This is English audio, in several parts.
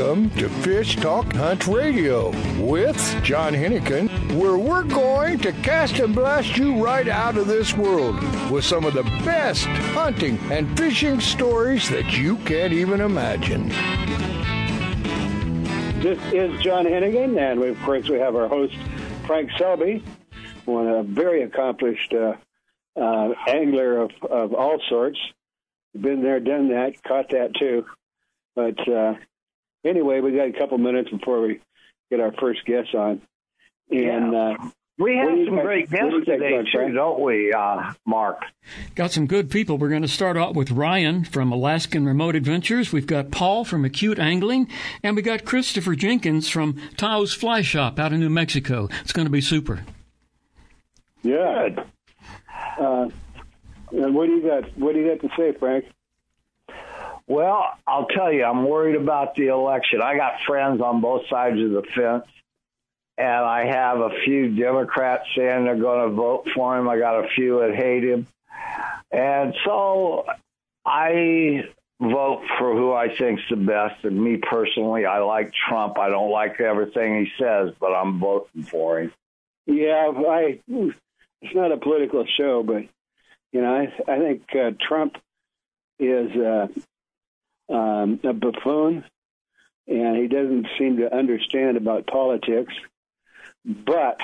Welcome to Fish Talk Hunt Radio with John Hennigan, where we're going to cast and blast you right out of this world with some of the best hunting and fishing stories that you can't even imagine. This is John Hennigan, and we, of course we have our host Frank Selby, one a very accomplished uh, uh, angler of, of all sorts. Been there, done that, caught that too. But uh, anyway, we got a couple minutes before we get our first guest on. And yeah. uh, we have some got, great guests today, too, don't we, uh, Mark? Got some good people. We're going to start out with Ryan from Alaskan Remote Adventures. We've got Paul from Acute Angling, and we got Christopher Jenkins from Taos Fly Shop out in New Mexico. It's going to be super. Yeah. Uh, and what do you got? What do you got to say, Frank? Well, I'll tell you, I'm worried about the election. I got friends on both sides of the fence, and I have a few Democrats saying they're going to vote for him. I got a few that hate him. And so I vote for who I think's the best. And me personally, I like Trump. I don't like everything he says, but I'm voting for him. Yeah, I. It's not a political show, but you know, I, I think uh, Trump is uh, um, a buffoon, and he doesn't seem to understand about politics. But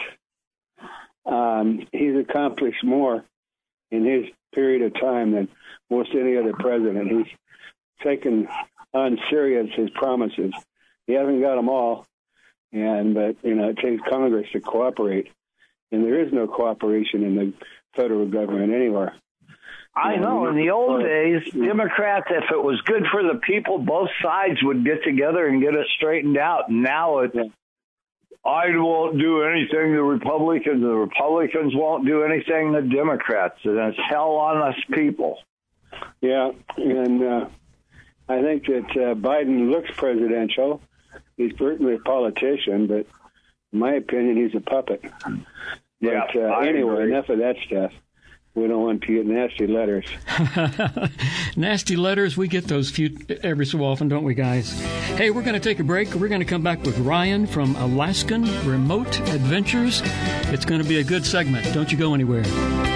um, he's accomplished more in his period of time than most any other president. He's taken on serious his promises. He hasn't got them all, and but you know it takes Congress to cooperate, and there is no cooperation in the federal government anywhere. I know. In the old days, Democrats, if it was good for the people, both sides would get together and get it straightened out. Now it's, I won't do anything the Republicans, the Republicans won't do anything the Democrats, and it's hell on us people. Yeah, and uh, I think that uh, Biden looks presidential. He's certainly a politician, but in my opinion, he's a puppet. But yeah, uh, anyway, enough of that stuff we don't want to get nasty letters. nasty letters, we get those few every so often, don't we, guys? Hey, we're going to take a break. We're going to come back with Ryan from Alaskan Remote Adventures. It's going to be a good segment. Don't you go anywhere.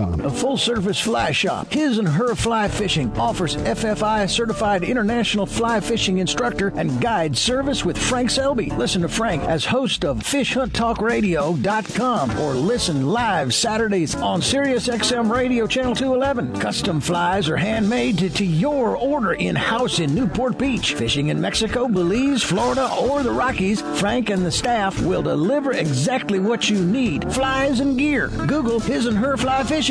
unrealfishtales.com. A full service fly shop. His and Her Fly Fishing offers FFI certified international fly fishing instructor and guide service with Frank Selby. Listen to Frank as host of FishHuntTalkRadio.com or listen live Saturdays on Sirius XM Radio Channel 211. Custom flies are handmade to, to your order in house in Newport Beach. Fishing in Mexico, Belize, Florida, or the Rockies, Frank and the staff will deliver exactly what you need flies and gear. Google his and her fly fishing.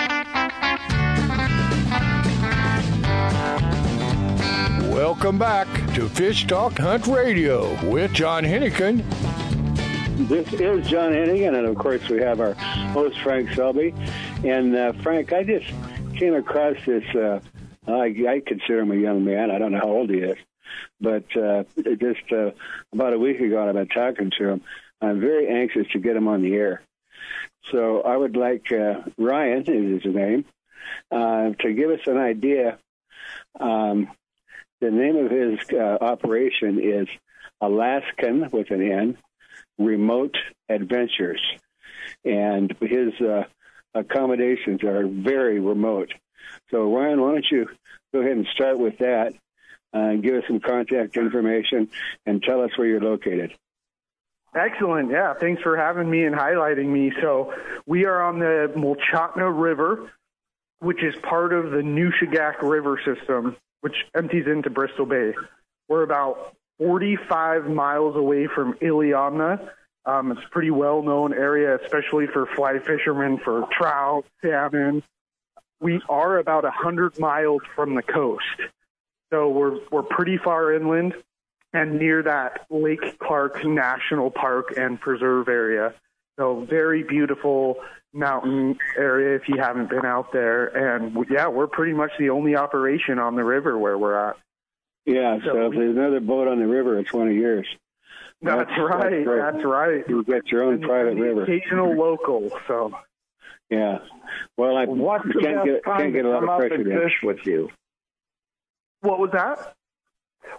Welcome back to Fish Talk Hunt Radio with John Hennigan. This is John Hennigan, and of course we have our host Frank Selby. And uh, Frank, I just came across this. Uh, I, I consider him a young man. I don't know how old he is, but uh, just uh, about a week ago, I've been talking to him. I'm very anxious to get him on the air. So I would like uh, Ryan is his name uh, to give us an idea. Um, the name of his uh, operation is Alaskan with an N Remote Adventures, and his uh, accommodations are very remote. So Ryan, why don't you go ahead and start with that? Uh, give us some contact information and tell us where you're located. Excellent. Yeah. Thanks for having me and highlighting me. So we are on the Mulchatna River, which is part of the Nushagak River system, which empties into Bristol Bay. We're about 45 miles away from Iliamna. Um, it's a pretty well known area, especially for fly fishermen for trout, salmon. We are about 100 miles from the coast. So we're, we're pretty far inland and near that Lake Clark National Park and Preserve area. So very beautiful mountain area if you haven't been out there. And yeah, we're pretty much the only operation on the river where we're at. Yeah, so, so if there's another boat on the river, it's one of yours. That's, that's right. That's, that's, right. You get your own and private river. Occasional local. So. Yeah. Well, I What's can't get can't get a lot of pressure and there. fish with you? What was that?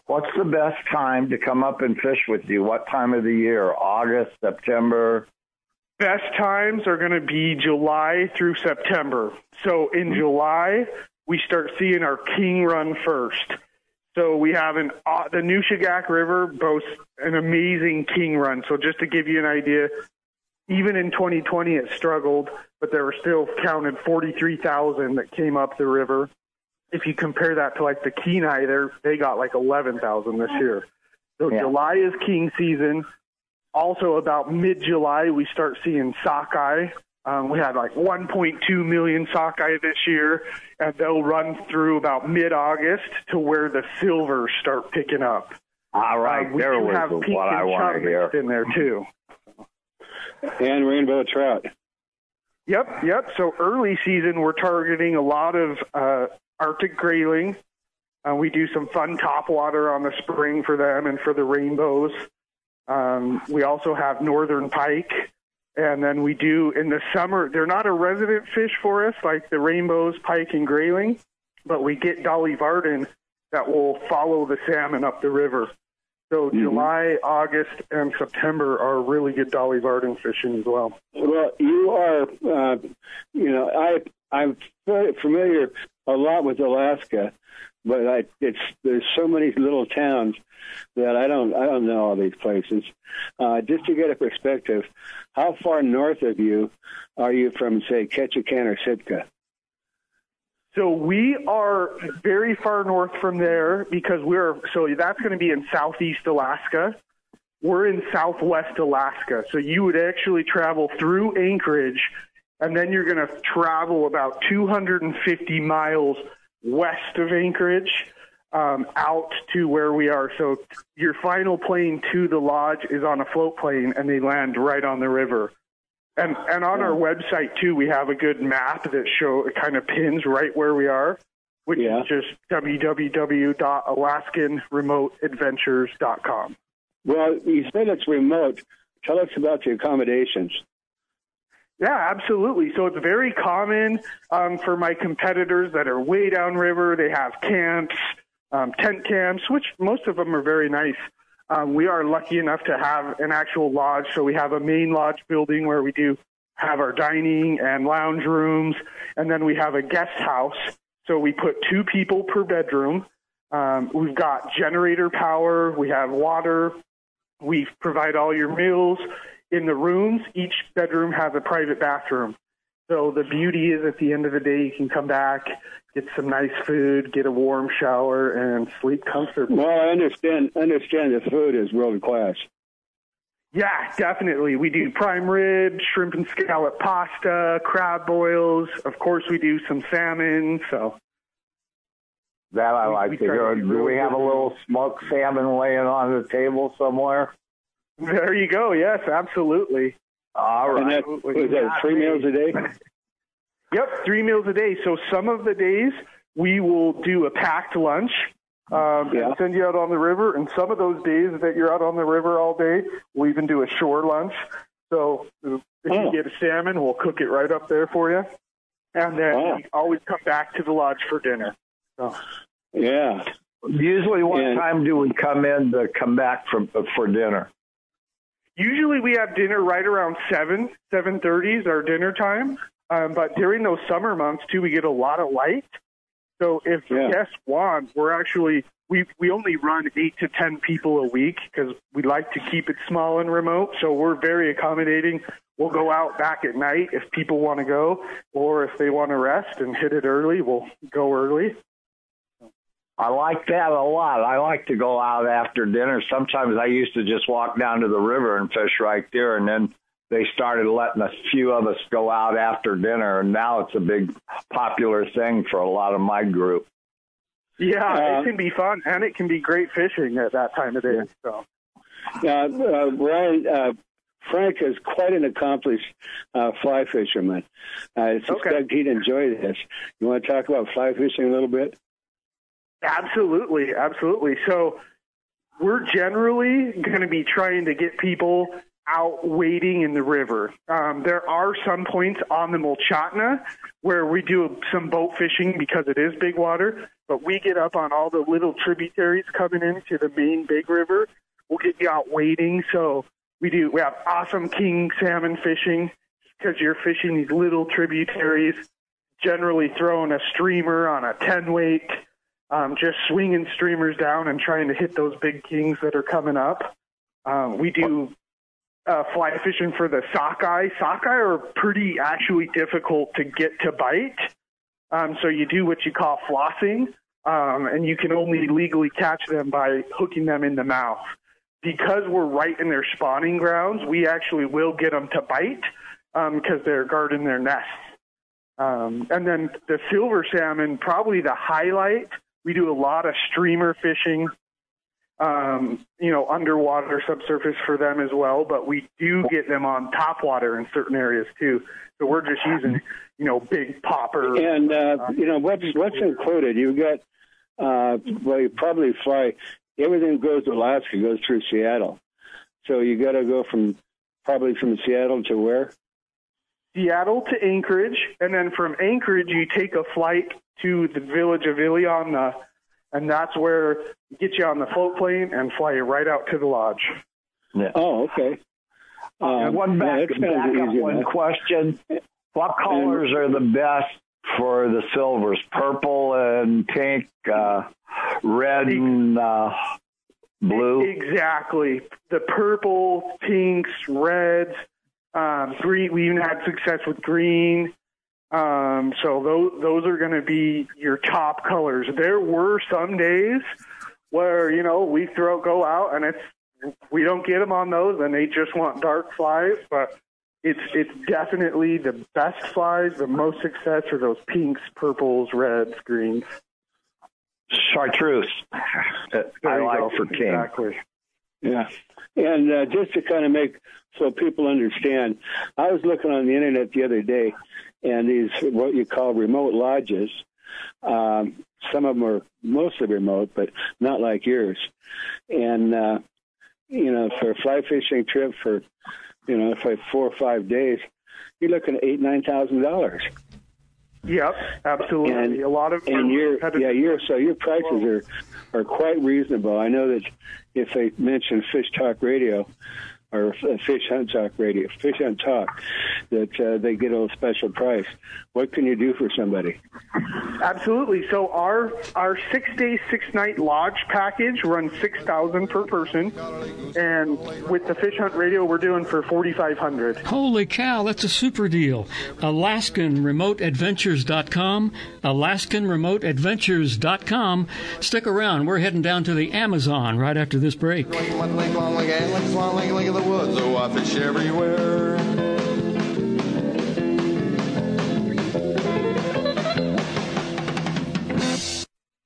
What's the best time to come up and fish with you? What time of the year? August, September? Best times are going to be July through September. So in July, we start seeing our king run first. So we have an uh, the Nushagak River boasts an amazing king run. So just to give you an idea, even in 2020 it struggled, but there were still counted 43,000 that came up the river. If you compare that to like the Kenai, they they got like 11,000 this year. So Yeah. July is king season. Also, about mid-July, we start seeing sockeye. Um, we had like 1.2 million sockeye this year, and they'll run through about mid-August to where the silvers start picking up. All right, Uh, we there was have what I want to hear. in there too. And rainbow trout. Yep, yep. So early season, we're targeting a lot of uh, Arctic grayling. Uh, we do some fun top water on the spring for them and for the rainbows. Um, we also have northern pike. And then we do in the summer, they're not a resident fish for us like the rainbows, pike, and grayling, but we get Dolly Varden that will follow the salmon up the river. So July, August, and September are really good Dolly Varden fishing as well. Well, you are, uh, you know, I I'm very familiar a lot with Alaska, but I it's there's so many little towns that I don't I don't know all these places. Uh, just to get a perspective, how far north of you are you from, say, Ketchikan or Sitka? So we are very far north from there because we're so that's going to be in southeast Alaska. We're in southwest Alaska. So you would actually travel through Anchorage and then you're going to travel about 250 miles west of Anchorage um, out to where we are. So your final plane to the lodge is on a float plane and they land right on the river. And and on our website too, we have a good map that show it kind of pins right where we are, which Yeah. is just www.alaskanremoteadventures.com. Well, you said it's remote. Tell us about the accommodations. Yeah, absolutely. So it's very common um, for my competitors that are way downriver. They have camps, um, tent camps, which most of them are very nice. Um, we are lucky enough to have an actual lodge. So we have a main lodge building where we do have our dining and lounge rooms, and then we have a guest house. So we put two people per bedroom. Um, we've got generator power. We have water. We provide all your meals in the rooms. Each bedroom has a private bathroom. So the beauty is at the end of the day, you can come back, get some nice food, get a warm shower, and sleep comfortably. Well, I understand. Understand the food is world class. Yeah, definitely. We do prime rib, shrimp and scallop pasta, crab boils. Of course, we do some salmon. So That I like we to try to hear. Do we have a little smoked salmon laying on the table somewhere? There you go. Yes, absolutely. All And right. that was that three meals a day. Yep, three meals a day. So some of the days we will do a packed lunch um, Yeah. and send you out on the river. And some of those days that you're out on the river all day, we'll even do a shore lunch. So if Oh. you get a salmon, we'll cook it right up there for you. And then Wow. we always come back to the lodge for dinner. So Yeah. Usually, what And- time do we come in to come back from for dinner? Usually we have dinner right around seven, seven thirty is our dinner time. Um, but during those summer months too, we get a lot of light. So if Yeah. guests want, we're actually we we only run eight to ten people a week because we like to keep it small and remote. So we're very accommodating. We'll go out back at night if people want to go, or if they want to rest and hit it early, we'll go early. I like that a lot. I like to go out after dinner. Sometimes I used to just walk down to the river and fish right there, and then they started letting a few of us go out after dinner, and now it's a big popular thing for a lot of my group. Yeah, Uh, it can be fun and it can be great fishing at that time of day. So. Now, uh, Ryan, uh, Frank is quite an accomplished uh, fly fisherman. I suspect he'd enjoy this. You want to talk about fly fishing a little bit? Absolutely, absolutely. So we're generally going to be trying to get people out wading in the river. Um, there are some points on the Mulchatna where we do some boat fishing because it is big water, but we get up on all the little tributaries coming into the main big river. We'll get you out wading. So we do. We have awesome king salmon fishing because you're fishing these little tributaries. Generally throwing a streamer on a ten weight um, just swinging streamers down and trying to hit those big kings that are coming up. Um, we do uh, fly fishing for the sockeye. Sockeye are pretty actually difficult to get to bite. Um, so you do what you call flossing, um, and you can only legally catch them by hooking them in the mouth. Because we're right in their spawning grounds, we actually will get them to bite because they're guarding their nests. Um, and then the silver salmon, probably the highlight. We do a lot of streamer fishing, um, you know, underwater, subsurface for them as well. But we do get them on top water in certain areas too. So we're just using, you know, big popper. And uh, you know what's what's included? You've got uh, well, you probably fly. Everything goes to Alaska goes through Seattle, so you got to go from probably from Seattle to where? Seattle to Anchorage, and then from Anchorage you take a flight to the village of Iliamna, and that's where we get you on the float plane and fly you right out to the lodge. Yeah. Oh, okay. Um, one back, yeah, back up easy one enough. question. What colors are the best for the silvers? Purple and pink, uh, red and uh, blue? Exactly. The purple, pinks, reds, um, green. We even had success with green. Um, so those those are going to be your top colors. There were some days where you know we throw go out and it's we don't get them on those and they just want dark flies, but it's it's definitely the best flies. The most success are those pinks, purples, reds, greens. Chartreuse. I like go. for king. Exactly. Yeah. And uh, just to kind of make so people understand, I was looking on the internet the other day, and these what you call remote lodges. Um, some of them are mostly remote, but not like yours. And uh, you know, for a fly fishing trip for you know, for four or five days, you're looking at eight nine thousand dollars. Yep, absolutely. And, a lot of and your yeah, your so your prices are are quite reasonable. I know that if they mention Fish Talk Radio, or Fish Hunt Talk Radio, Fish Hunt Talk, that uh, they get a special price. What can you do for somebody? Absolutely. So our our six day six night lodge package runs six thousand per person, and with the Fish Hunt Radio, we're doing for forty five hundred. Holy cow, that's a super deal! AlaskanRemoteAdventures.com, AlaskanRemoteAdventures.com. Stick around. We're heading down to the Amazon right after this break the woods, oh, I fish everywhere.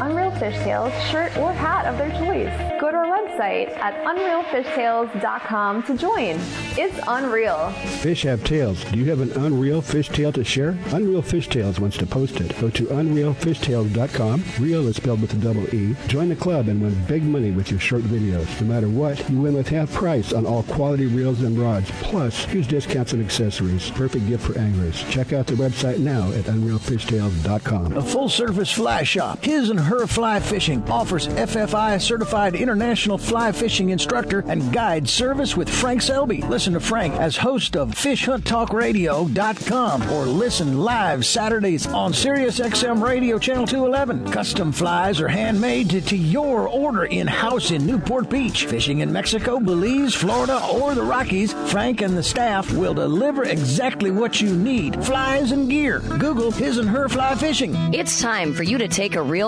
Unreal Fishtails shirt or hat of their choice. Go to our website at unrealfishtales.com to join. It's unreal. Fish have tails. Do you have an unreal fish tale to share? Unreal Fish Tales wants to post it. Go to unrealfishtales.com. Real is spelled with a double E. Join the club and win big money with your short videos. No matter what, you win with half price on all quality reels and rods, plus huge discounts and accessories. Perfect gift for anglers. Check out the website now at unrealfishtales.com. A full-service fly shop. His his and Her Fly Fishing offers FFI certified international fly fishing instructor and guide service with Frank Selby. Listen to Frank as host of FishHuntTalkRadio.com or listen live Saturdays on SiriusXM Radio Channel 211. Custom flies are handmade to, to your order in house in Newport Beach. Fishing in Mexico, Belize, Florida, or the Rockies, Frank and the staff will deliver exactly what you need flies and gear. Google His and Her Fly Fishing. It's time for you to take a real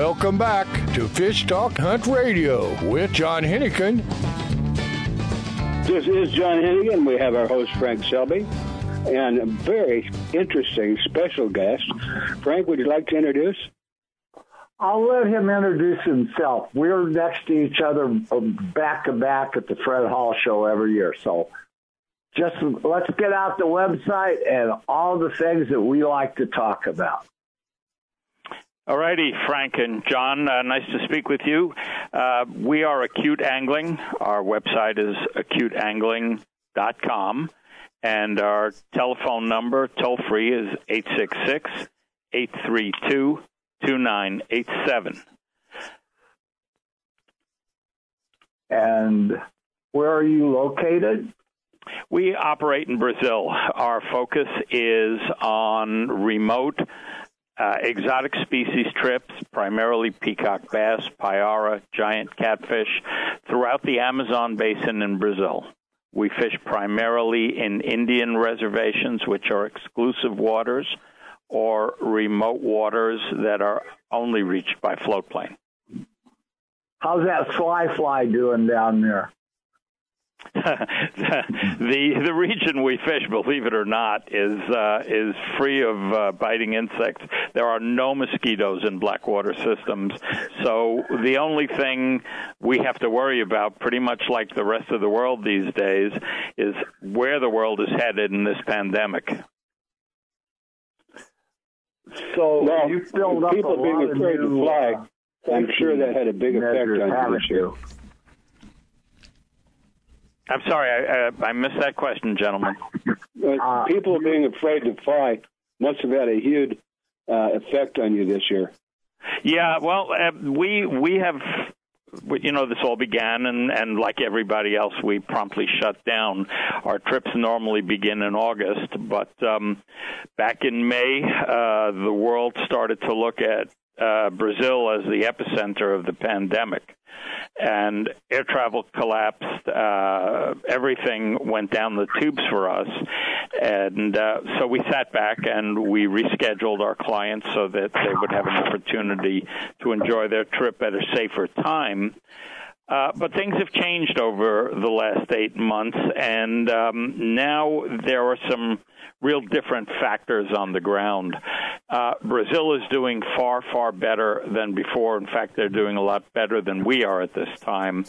Welcome back to Fish Talk Hunt Radio with John Hennigan. This is John Hennigan. We have our host, Frank Selby, and a very interesting special guest. Frank, would you like to introduce? I'll let him introduce himself. We're next to each other uh, back to back at the Fred Hall show every year. So just let's get out the website and all the things that we like to talk about. All righty, Frank and John, uh, nice to speak with you. Uh, we are Acute Angling. Our website is acuteangling.com, and our telephone number, toll free, is 866 832 2987. And where are you located? We operate in Brazil. Our focus is on remote uh, exotic species trips, primarily peacock bass, payara, giant catfish, throughout the Amazon basin in Brazil. We fish primarily in Indian reservations, which are exclusive waters, or remote waters that are only reached by float plane. How's that fly fly doing down there? The the region we fish, believe it or not, is uh, is free of uh, biting insects. There are no mosquitoes in blackwater systems, so the only thing we have to worry about, pretty much like the rest of the world these days, is where the world is headed in this pandemic. So well, you filled up people a being lot afraid of new, to fly. uh, I'm sure that had a big effect on you haven't this year. you? I'm sorry, I, uh, I missed that question, gentlemen. Uh, people being afraid to fly must have had a huge uh, effect on you this year. Yeah, well, uh, we we have, you know, this all began, and and like everybody else, we promptly shut down. Our trips normally begin in August, but um, back in May, uh, the world started to look at uh, Brazil as the epicenter of the pandemic. And air travel collapsed. Uh, everything went down the tubes for us. And uh, so we sat back and we rescheduled our clients so that they would have an opportunity to enjoy their trip at a safer time. Uh, but things have changed over the last eight months, and um, now there are some real different factors on the ground. Uh, Brazil is doing far, far better than before. In fact, they're doing a lot better than we are at this time.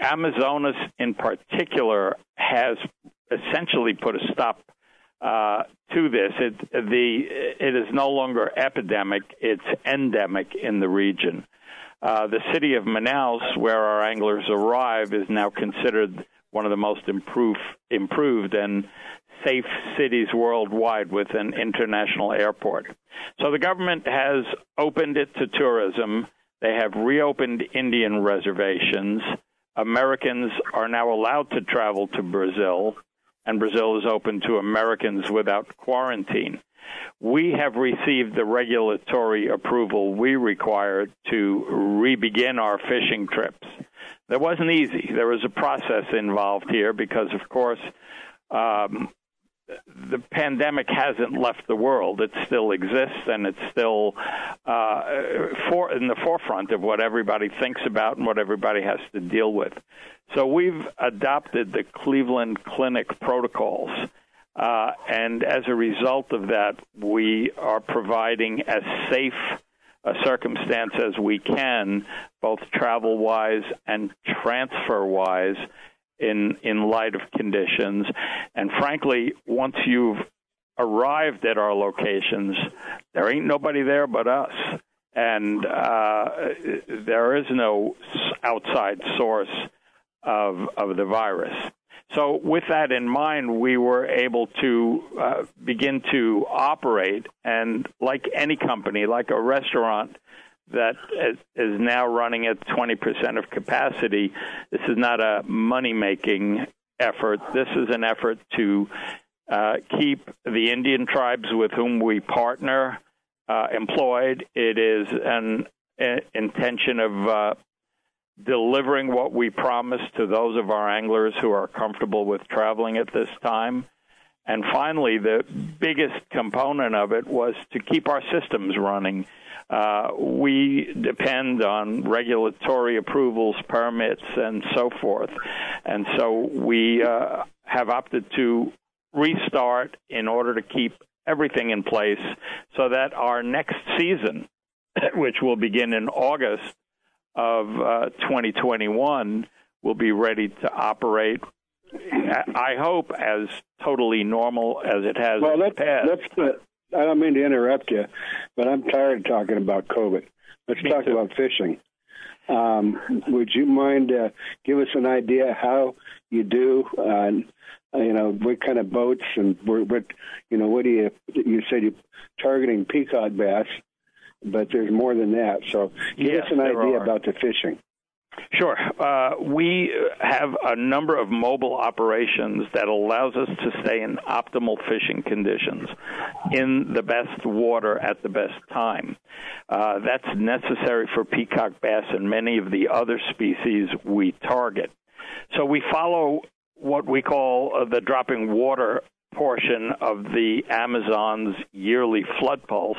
Amazonas, in particular, has essentially put a stop uh, to this. It, the, it is no longer epidemic, it's endemic in the region. Uh, the city of Manaus, where our anglers arrive, is now considered one of the most improve, improved and safe cities worldwide with an international airport. So the government has opened it to tourism. They have reopened Indian reservations. Americans are now allowed to travel to Brazil, and Brazil is open to Americans without quarantine we have received the regulatory approval we required to re-begin our fishing trips. That wasn't easy. There was a process involved here because, of course, um, the pandemic hasn't left the world. It still exists, and it's still uh, for, in the forefront of what everybody thinks about and what everybody has to deal with. So we've adopted the Cleveland Clinic protocols. Uh, and as a result of that, we are providing as safe a circumstance as we can, both travel wise and transfer wise, in, in light of conditions. And frankly, once you've arrived at our locations, there ain't nobody there but us. And uh, there is no outside source of, of the virus. So, with that in mind, we were able to uh, begin to operate. And like any company, like a restaurant that is now running at 20% of capacity, this is not a money making effort. This is an effort to uh, keep the Indian tribes with whom we partner uh, employed. It is an intention of uh, delivering what we promised to those of our anglers who are comfortable with traveling at this time. And finally, the biggest component of it was to keep our systems running. Uh, we depend on regulatory approvals, permits, and so forth. And so we uh, have opted to restart in order to keep everything in place so that our next season, which will begin in August, of uh, 2021 will be ready to operate. I hope as totally normal as it has well, let's. Let's, uh, I don't mean to interrupt you, but I'm tired of talking about COVID. Let's Me talk too. about fishing. Um, would you mind uh, give us an idea how you do? Uh, you know what kind of boats and what, what you know what do you? You said you're targeting peacock bass, but there's more than that. So give Yes, us an idea are. about the fishing. Sure. Uh, we have a number of mobile operations that allows us to stay in optimal fishing conditions in the best water at the best time. Uh, that's necessary for peacock bass and many of the other species we target. So we follow what we call uh, the dropping water portion of the Amazon's yearly flood pulse,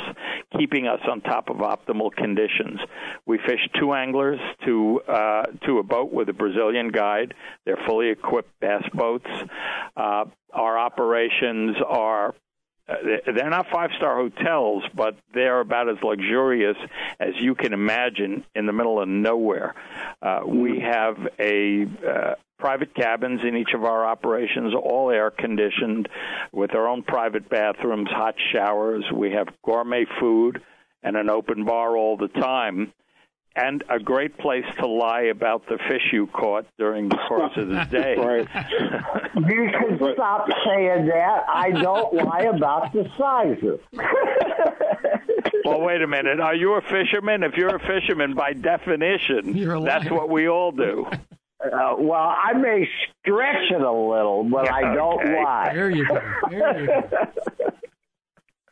keeping us on top of optimal conditions. We fish two anglers to uh, to a boat with a Brazilian guide. They're fully equipped bass boats. Uh, our operations are they're not five star hotels, but they're about as luxurious as you can imagine in the middle of nowhere. Uh, we have a uh, private cabins in each of our operations, all air conditioned, with our own private bathrooms, hot showers. We have gourmet food and an open bar all the time. And a great place to lie about the fish you caught during the course of the day. right. you can stop saying that. I don't lie about the sizes. well, wait a minute. Are you a fisherman? If you're a fisherman, by definition, that's what we all do. Uh, well, I may stretch it a little, but I don't Okay. lie. There you go. There you go.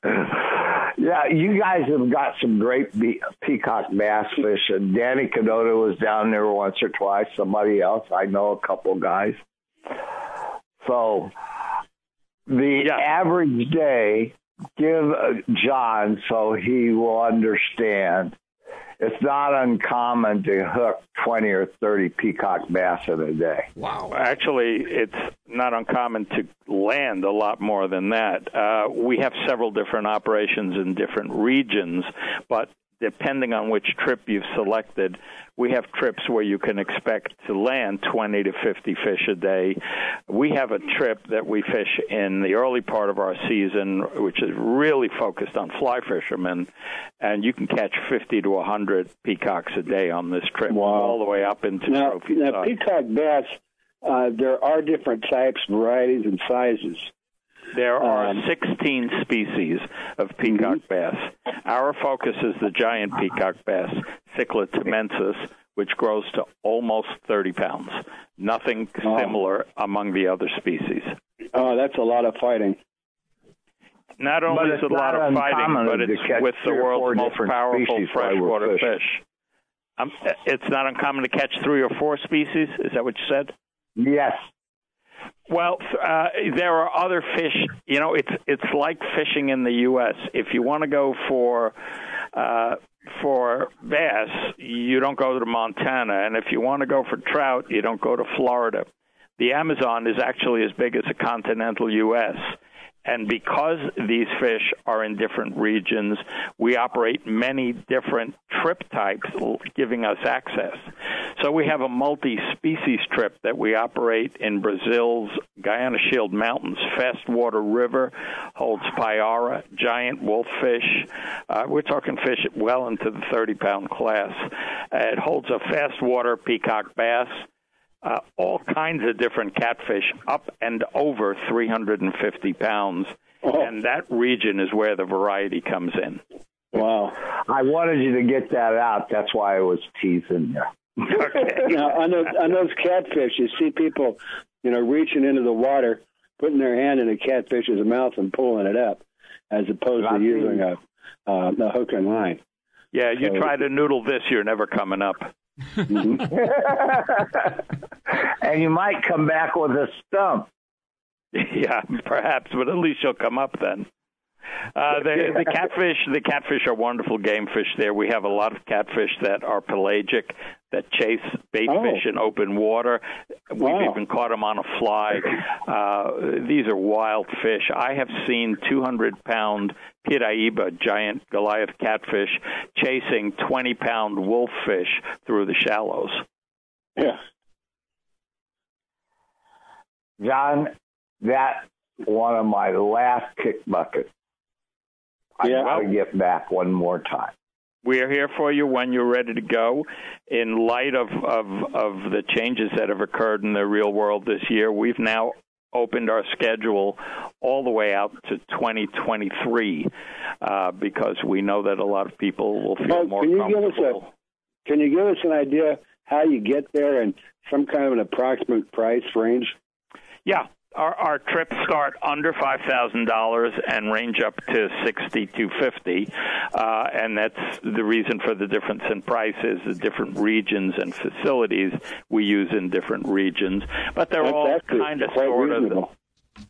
Yeah, you guys have got some great be- peacock bass fish. And Danny Cadota was down there once or twice. Somebody else, I know a couple guys. So the average day, give uh, John so he will understand. It's not uncommon to hook 20 or 30 peacock bass in a day. Wow. Actually, it's not uncommon to land a lot more than that. Uh, we have several different operations in different regions, but depending on which trip you've selected, we have trips where you can expect to land 20 to 50 fish a day. We have a trip that we fish in the early part of our season, which is really focused on fly fishermen, and you can catch 50 to 100 peacocks a day on this trip, all the way up into Now, trophy now peacock bass, uh, there are different types, varieties, and sizes. There are Um, 16 species of peacock bass. Our focus is the giant peacock bass, Cichla temensis, which grows to almost 30 pounds. Nothing similar among the other species. Oh, that's a lot of fighting. Not only is it a lot of fighting, but it's with the three or four world's most powerful species while we're freshwater fishing. fish. Um, it's not uncommon to catch three or four species. Is that what you said? Yes. Well, uh, there are other fish. You know, it's it's like fishing in the U.S. If you want to go for uh, for bass, you don't go to Montana, and if you want to go for trout, you don't go to Florida. The Amazon is actually as big as the continental U.S. And because these fish are in different regions, we operate many different trip types, giving us access. So we have a multi species trip that we operate in Brazil's Guiana Shield Mountains. Fastwater River holds Payara, giant wolffish. Uh, we're talking fish well into the 30 pound class. Uh, it holds a fastwater peacock bass uh, all kinds of different catfish up and over 350 pounds. And that region is where the variety comes in. Wow. I wanted you to get that out. That's why I was teasing you. now on those on those catfish, you see people, you know, reaching into the water, putting their hand in a catfish's mouth and pulling it up, as opposed to using a uh, a hook and line. Yeah, you So- try to noodle this, you're never coming up. and you might come back with a stump. yeah, perhaps, but at least you'll come up then. Uh, the, the catfish, the catfish are wonderful game fish. There, we have a lot of catfish that are pelagic, that chase bait Oh. fish in open water. We've Wow. even caught them on a fly. Uh, these are wild fish. I have seen 200 pound piraiba, giant Goliath catfish, chasing 20 pound wolffish through the shallows. Yeah. John, that's one of my last kick buckets. I got to get back one more time. We are here for you when you're ready to go. In light of, of, of the changes that have occurred in the real world this year, we've now opened our schedule all the way out to 2023 uh, because we know that a lot of people will feel Oh, more can you give us comfortable. a can you give us an idea how you get there and some kind of an approximate price range? Yeah, our, our trips start under five thousand dollars and range up to sixty to fifty, uh, and that's the reason for the difference in prices. The different regions and facilities we use in different regions, but they're That's all kind of sort reasonable. of.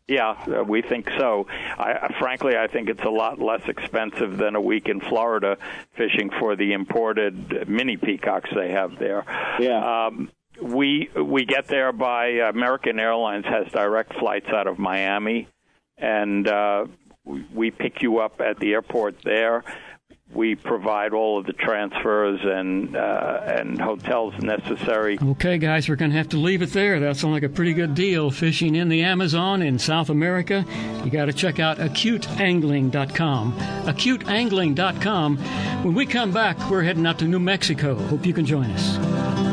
Yeah, uh, we think so. I, I- frankly, I think it's a lot less expensive than a week in Florida fishing for the imported mini peacocks they have there. Yeah. Um, we we get there by American Airlines has direct flights out of Miami, and uh, we, we pick you up at the airport there. We provide all of the transfers and uh, and hotels necessary. Okay, guys, we're going to have to leave it there. That sounds like a pretty good deal. Fishing in the Amazon in South America. You got to check out acuteangling.com. Acuteangling.com. When we come back, we're heading out to New Mexico. Hope you can join us.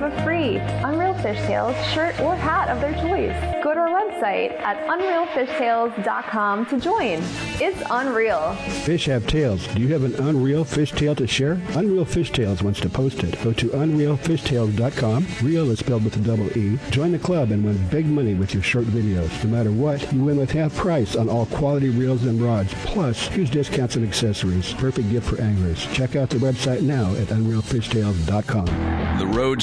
a free Unreal Fish Tales shirt or hat of their choice. Go to our website at unrealfishtales.com to join. It's unreal. Fish have tails. Do you have an unreal fish tale to share? Unreal Fish Tales wants to post it. Go to unrealfishtales.com. Real is spelled with a double E. Join the club and win big money with your short videos. No matter what, you win with half price on all quality reels and rods. Plus, huge discounts and accessories. Perfect gift for anglers. Check out the website now at unrealfishtales.com. The road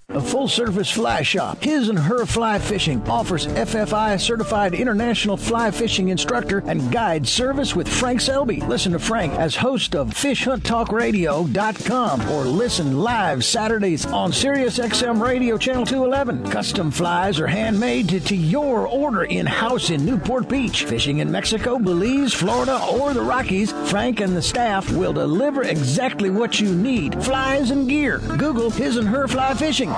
A full service fly shop, His and Her Fly Fishing, offers FFI certified international fly fishing instructor and guide service with Frank Selby. Listen to Frank as host of FishHuntTalkRadio.com or listen live Saturdays on Sirius XM Radio Channel 211. Custom flies are handmade to, to your order in house in Newport Beach. Fishing in Mexico, Belize, Florida, or the Rockies, Frank and the staff will deliver exactly what you need flies and gear. Google His and Her Fly Fishing.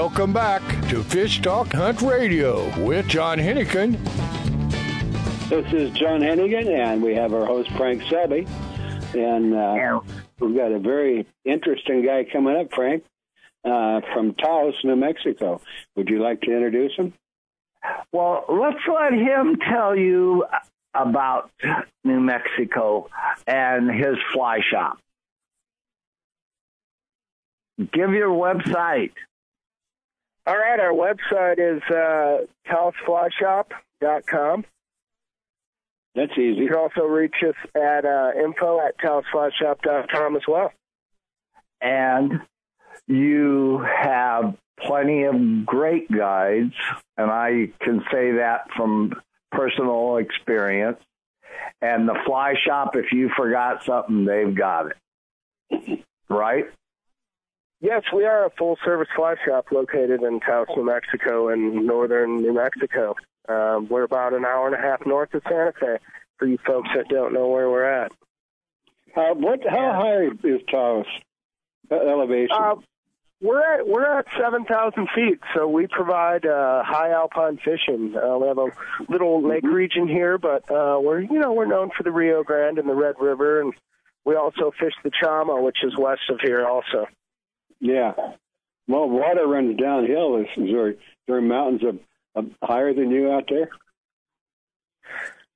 Welcome back to Fish Talk Hunt Radio with John Hennigan. This is John Hennigan, and we have our host Frank Selby, and uh, we've got a very interesting guy coming up, Frank, uh, from Taos, New Mexico. Would you like to introduce him? Well, let's let him tell you about New Mexico and his fly shop. Give your website. All right, our website is uh, taosflyshop.com. That's easy. You can also reach us at uh, info at taosflyshop.com as well. And you have plenty of great guides, and I can say that from personal experience. And the fly shop, if you forgot something, they've got it. Right? Yes, we are a full service fly shop located in Taos, New Mexico, in northern New Mexico. Um, we're about an hour and a half north of Santa Fe for you folks that don't know where we're at. Uh, what? How high is Taos elevation? Uh, we're at we're at seven thousand feet, so we provide uh, high alpine fishing. Uh, we have a little lake region here, but uh, we're you know we're known for the Rio Grande and the Red River, and we also fish the Chama, which is west of here, also. Yeah. Well, water runs downhill. Is, is there, there are mountains of, of higher than you out there?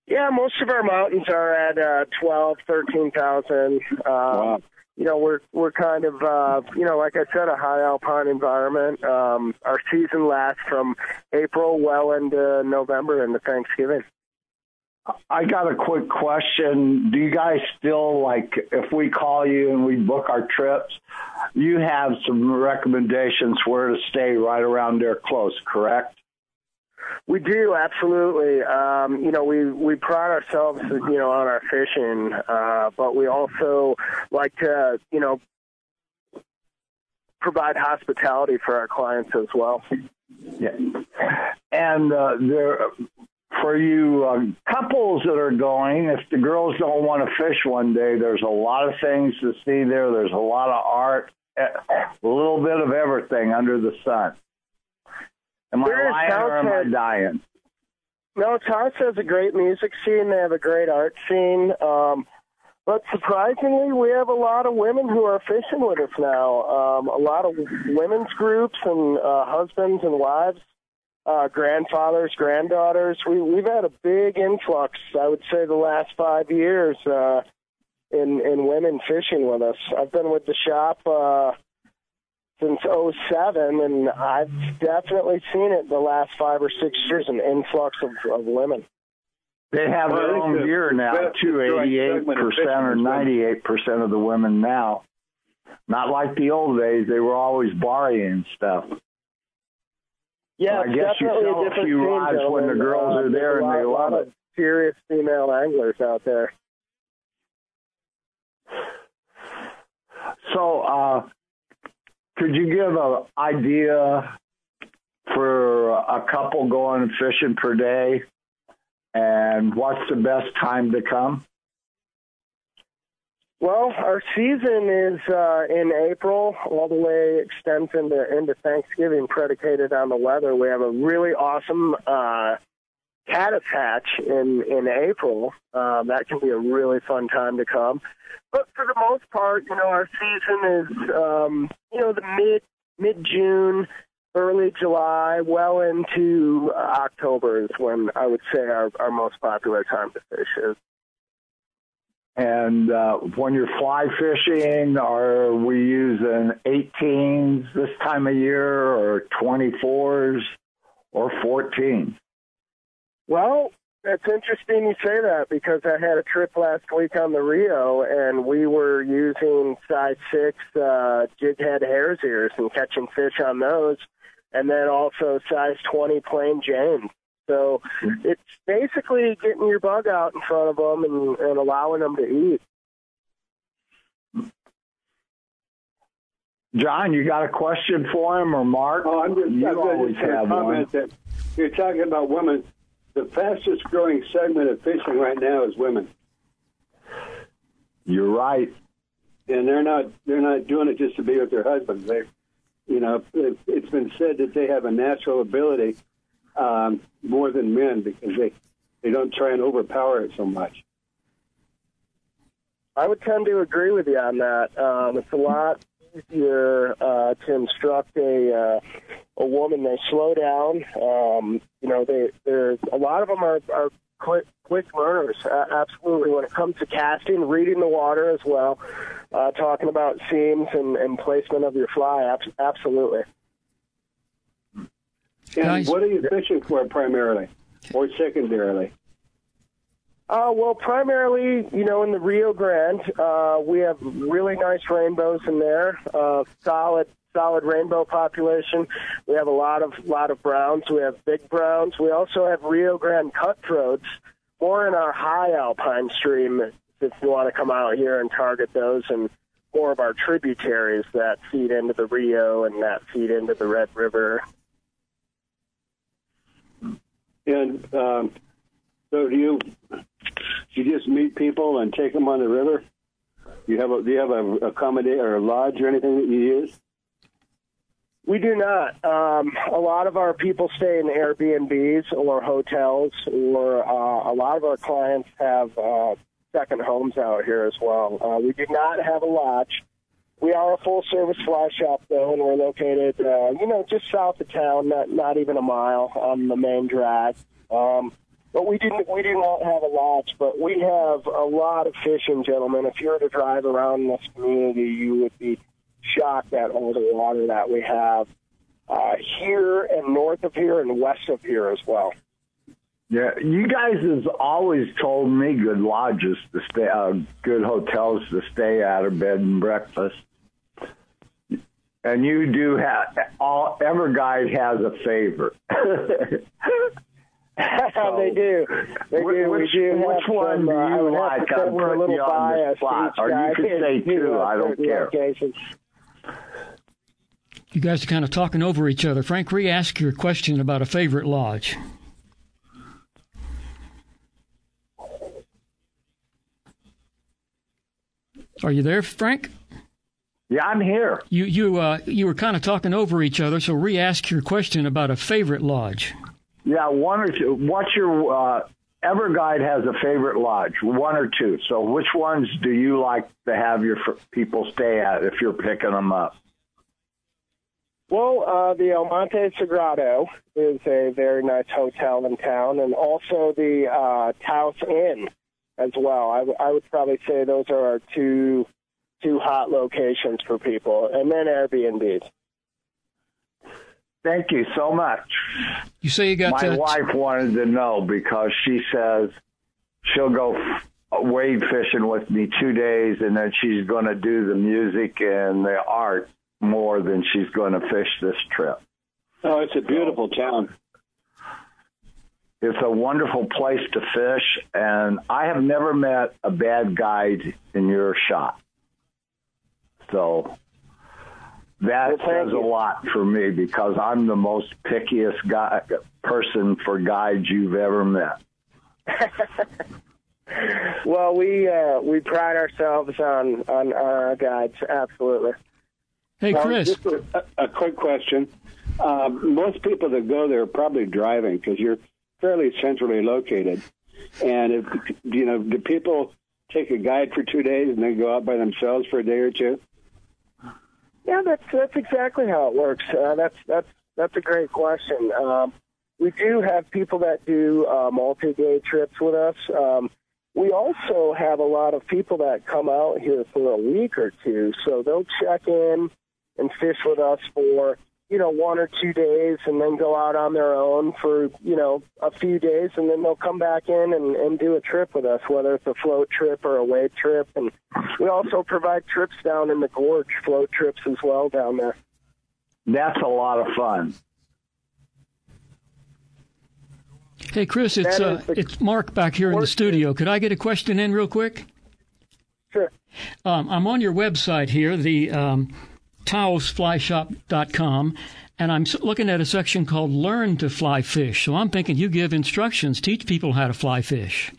Yeah, most of our mountains are at uh, twelve, thirteen thousand. Um, wow. You know, we're we're kind of uh, you know, like I said, a high alpine environment. Um, our season lasts from April well into November into Thanksgiving. I got a quick question. Do you guys still like if we call you and we book our trips, you have some recommendations where to stay right around there close, correct? We do absolutely. Um, you know, we we pride ourselves, you know, on our fishing, uh, but we also like to, you know, provide hospitality for our clients as well. Yeah, and uh, there for you uh, couples that are going, if the girls don't want to fish one day, there's a lot of things to see there. There's a lot of art, eh, a little bit of everything under the sun. Am There I lying or am I dying? No, Taos has a great music scene. They have a great art scene. Um, but surprisingly, we have a lot of women who are fishing with us now. Um, a lot of women's groups and uh, husbands and wives, uh, grandfathers, granddaughters. We, we've had a big influx, I would say, the last five years uh, in, in women fishing with us. I've been with the shop uh, since '07, and I've definitely seen it the last five or six years, an influx of, of women. They have Well, I their own the gear now, best too. 88% or fishing is women. ninety-eight percent of the women now. Not like the old days; they were always borrowing stuff. Yeah, I guess you sell a a few rods when the girls Uh, are there and a they lot, love it. of serious female anglers out there. So, uh, could you give an idea for a couple going fishing per day, and what's the best time to come? Well, our season is uh, in April, all the way extends into into Thanksgiving, predicated on the weather. We have a really awesome uh, caddis hatch in in April. Um, that can be a really fun time to come. But for the most part, you know, our season is um, you know the mid mid June, early July, well into October is when I would say our our most popular time to fish is. And uh, when you're fly fishing, are we using 18s this time of year, or 24s, or 14s? Well, it's interesting you say that because I had a trip last week on the Rio, and we were using size six uh, jig head hare's ears and catching fish on those, and then also size twenty plain James. So it's basically getting your bug out in front of them and, and allowing them to eat. John, you got a question for him or Mark? Oh, I'm just, you I'm always just have comment one. That you're talking about women. The fastest growing segment of fishing right now is women, You're right. and they're not they're not doing it just to be with their husbands. They, you know, it's been said that they have a natural ability um, more than men because they they don't try and overpower it so much. I would tend to agree with you on that. Um, it's a lot easier uh, to instruct a uh, a woman. They slow down. Um, you know, they a lot of them are are quick quick learners. Uh, absolutely, when it comes to casting, reading the water as well, uh, talking about seams and, and placement of your fly. Abs- absolutely. And what are you fishing for primarily, or secondarily? Uh, well, primarily, you know, in the Rio Grande, uh, we have really nice rainbows in there, uh, solid, solid rainbow population. We have a lot of lot of browns. We have big browns. We also have Rio Grande cutthroats, more in our high alpine stream. If you want to come out here and target those, and more of our tributaries that feed into the Rio and that feed into the Red River. And um, so, do you you just meet people and take them on the river? You have a do you have a accommodate or a lodge or anything that you use? We do not. Um, a lot of our people stay in Airbnbs or hotels, or uh, a lot of our clients have uh, second homes out here as well. Uh, we do not have a lodge. We are a full service fly shop though, and we're located, uh, you know, just south of town, not not even a mile on the main drag. Um, but we didn't. We do not have a lodge, but we have a lot of fishing, gentlemen. If you were to drive around this community, you would be shocked at all the water that we have uh, here and north of here and west of here as well. Yeah, you guys has always told me good lodges to stay, uh, good hotels to stay at, or bed and breakfast. And you do have all. Every guide has a favorite. So, they do. They do. Which, we do which one some, do uh, you would have like? I'm we're a little you on the biased. spot, or you could say you two. I don't certain care. locations. You guys are kind of talking over each other. Frank, re-ask your question about a favorite lodge. Are you there, Frank? Yeah, I'm here. You you uh, you were kind of talking over each other, so re-ask your question about a favorite lodge. Yeah, one or two. What's your uh, Ever Guide has a favorite lodge, one or two. So, which ones do you like to have your f- people stay at if you're picking them up? Well, uh, the El Monte Sagrado is a very nice hotel in town, and also the uh, Taos Inn as well. I, w- I would probably say those are our two two hot locations for people, and then Airbnbs. Thank you so much. You say you got My uh, wife wanted to know because she says she'll go f- wade fishing with me two days, and then she's going to do the music and the art more than she's going to fish this trip. Oh, it's a beautiful town. It's a wonderful place to fish, and I have never met a bad guide in your shop. So that says a lot for me because I'm the most pickiest guy, person for guides you've ever met. Well, we uh, we pride ourselves on on our guides, absolutely. Hey, Well, Chris. just a, a quick question. Um, most people that go there are probably driving because you're fairly centrally located. And if you know, do people take a guide for two days and then go out by themselves for a day or two? Yeah, that's that's exactly how it works. Uh, that's that's that's a great question. Um, we do have people that do uh, multi-day trips with us. Um, we also have a lot of people that come out here for a week or two, so they'll check in and fish with us for you know one or two days, and then go out on their own for you know a few days, and then they'll come back in and, and do a trip with us, whether it's a float trip or a wade trip. And we also provide trips down in the gorge, float trips as well down there. That's a lot of fun. Hey, Chris, it's uh, the- it's Mark back here in the studio. Could I get a question in real quick? Sure. Um, I'm on your website here, the um, taosflyshop.com, and I'm looking at a section called Learn to Fly Fish. So I'm thinking you give instructions, teach people how to fly fish.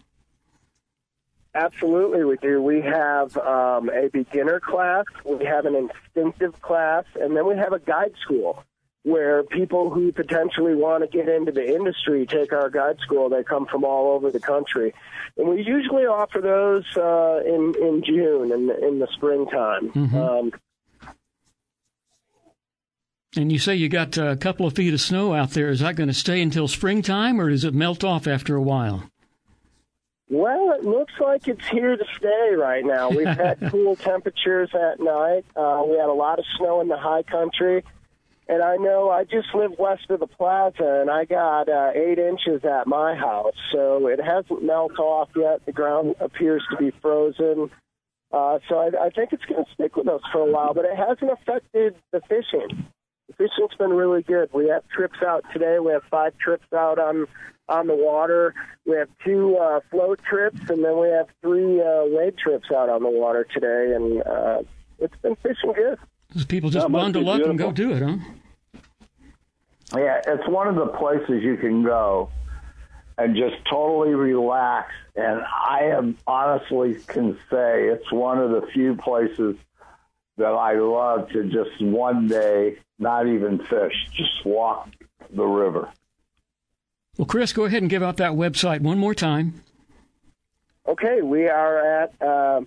Absolutely, we do. We have um, a beginner class, we have an instinctive class, and then we have a guide school where people who potentially want to get into the industry take our guide school. They come from all over the country. And we usually offer those uh, in, in June, in, in the springtime. Mhm. Um, And you say you got a couple of feet of snow out there. Is that going to stay until springtime, or does it melt off after a while? Well, it looks like it's here to stay right now. We've had cool temperatures at night. Uh, we had a lot of snow in the high country. And I know I just live west of the plaza, and I got uh, eight inches at my house. So it hasn't melted off yet. The ground appears to be frozen. Uh, so I, I think it's going to stick with us for a while, but it hasn't affected the fishing. The fishing's been really good. We have trips out today. We have five trips out on on the water. We have two uh, float trips, and then we have three uh, wade trips out on the water today, and uh, it's been fishing good. People just bundle up and go do it, huh? Yeah, it's one of the places you can go and just totally relax. And I am honestly can say it's one of the few places that I love to just one day not even fish, just walk the river. Well, Chris, go ahead and give out that website one more time. Okay, we are at uh,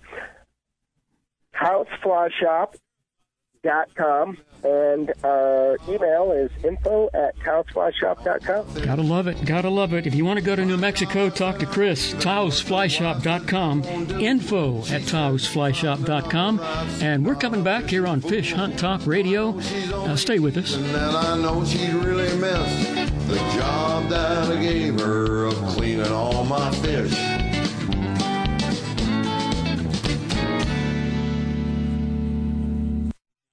um, taosflyshop.com and our email is info at taosflyshop.com. Gotta love it. Gotta love it. If you want to go to New Mexico, talk to Chris. TaosFlyShop.com. Info at TaosFlyShop.com. And we're coming back here on Fish Hunt Talk Radio. Uh, stay with us. And I know she really missed the job that I gave her of cleaning all my fish.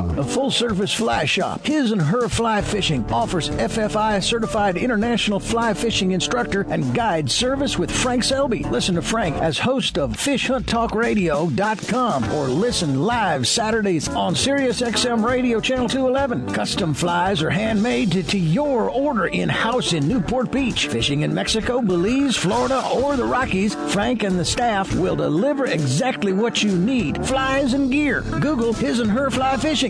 A full service fly shop, His and Her Fly Fishing, offers FFI certified international fly fishing instructor and guide service with Frank Selby. Listen to Frank as host of FishHuntTalkRadio.com or listen live Saturdays on Sirius XM Radio Channel 211. Custom flies are handmade to, to your order in house in Newport Beach. Fishing in Mexico, Belize, Florida, or the Rockies, Frank and the staff will deliver exactly what you need flies and gear. Google His and Her Fly Fishing.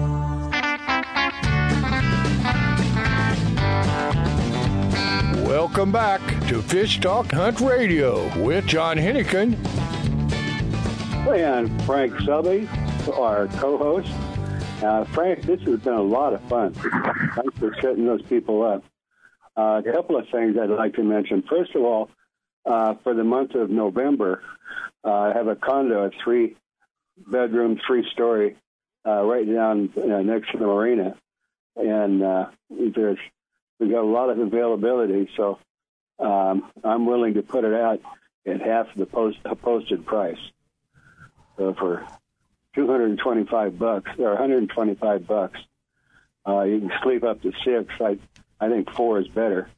Welcome back to Fish Talk Hunt Radio with John Hennigan. And Frank Selby, our co-host. Uh, Frank, this has been a lot of fun. Thanks for setting those people up. Uh, a couple of things I'd like to mention. First of all, uh, for the month of November, uh, I have a condo, a three-bedroom, three-story, uh, right down uh, next to the marina, and there's we got a lot of availability, so um, I'm willing to put it out at half the post posted price. So for 225 bucks or 125 bucks. Uh, you can sleep up to six. I I think four is better,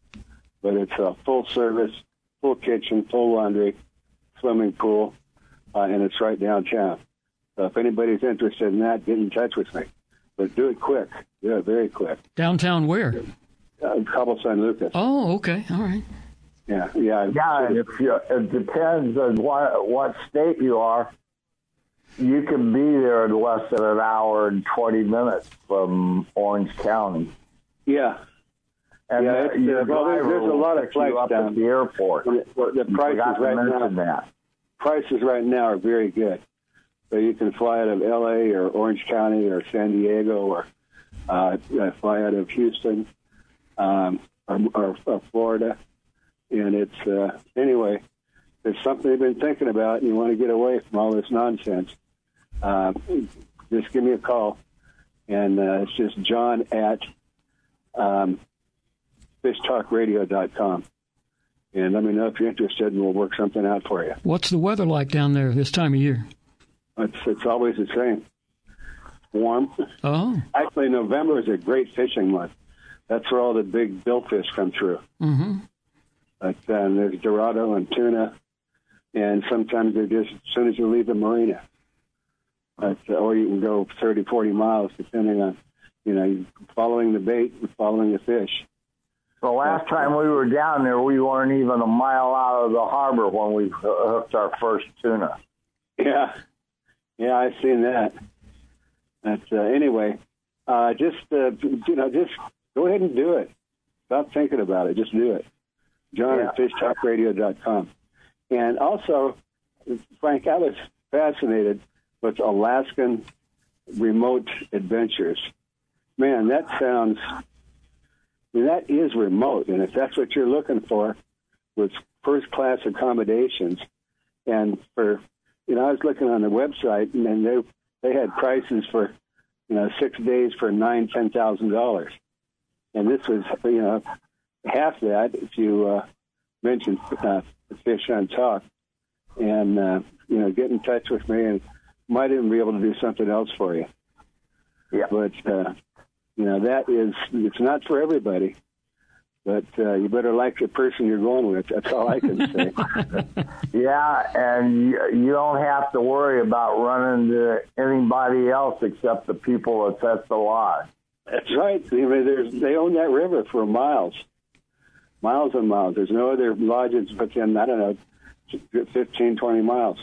but it's a full service, full kitchen, full laundry, swimming pool, uh, and it's right downtown. So if anybody's interested in that, get in touch with me. But do it quick. It very quick. Downtown where? Uh, Cabo San Lucas. Oh, okay. All right. Yeah, yeah. Yeah, if you, it depends on what what state you are. You can be there in less than an hour and twenty minutes from Orange County. Yeah. And yeah, the- your uh, well, there's, driver there's a lot of flights up down at the airport. The, the prices right now. that. Prices right now are very good. So you can fly out of L.A. or Orange County or San Diego or uh, fly out of Houston um, or, or, or Florida. And it's uh, anyway, if it's something you've been thinking about and you want to get away from all this nonsense, uh, just give me a call. And uh, it's just John at um, fishtalkradio.com. And let me know if you're interested, and we'll work something out for you. What's the weather like down there this time of year? It's it's always the same. Warm. Oh. Actually, November is a great fishing month. That's where all the big billfish come through. Mm-hmm. But um, there's dorado and tuna, and sometimes they're just as soon as you leave the marina. But, or you can go 30, 40 miles, depending on, you know, following the bait and following the fish. The last time we were down there, we weren't even a mile out of the harbor when we hooked our first tuna. Yeah, yeah, I've seen that. But uh, anyway, uh, just uh, you know, just go ahead and do it. Stop thinking about it. Just do it. John at fishtalkradio.com. And also, Frank, I was fascinated with Alaskan remote adventures. Man, that sounds. That is remote, and if that's what you're looking for, with first class accommodations, and for you know, I was looking on the website, and they they had prices for you know six days for nine ten thousand dollars, and this was you know half that if you uh, mention uh, fish on talk, and uh, you know get in touch with me, and might even be able to do something else for you. Yeah, but uh, you know that is it's not for everybody. But uh, you better like the person you're going with. That's all I can say. Yeah, and you, you don't have to worry about running into anybody else except the people that's at the lodge. That's right. I mean, there's, they own that river for miles, miles and miles. There's no other lodges within, I don't know, 15, 20 miles.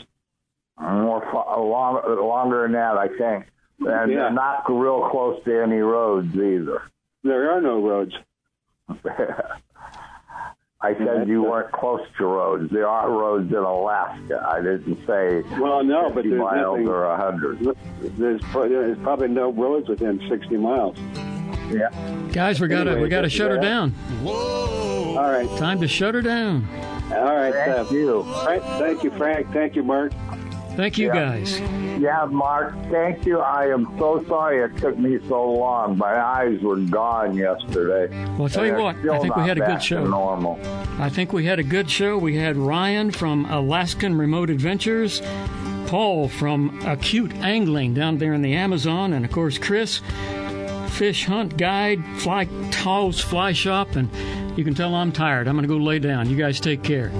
More fa- long, longer than that, I think. And Yeah. not real close to any roads either. There are no roads. I said you weren't close to roads. There are roads in Alaska. I didn't say Well, no, but 50 there's miles nothing- or hundred. There's, there's probably no roads within 60 miles. Yeah. Guys, we got to Anyway, we got to shut her yeah. down. All right. Time to shut her down. All right. Thank uh, you. Frank, thank you, Frank. Thank you, Mark. Thank you, Yeah. guys. Yeah, Mark, thank you. I am so sorry it took me so long. My eyes were gone yesterday. Well, I'll tell you what, I think we had a good show. Normal. I think we had a good show. We had Ryan from Alaskan Remote Adventures, Paul from Acute Angling down there in the Amazon, and of course Chris, Fish Hunt Guide, Fly Tall's Fly Shop, and you can tell I'm tired. I'm going to go lay down. You guys take care.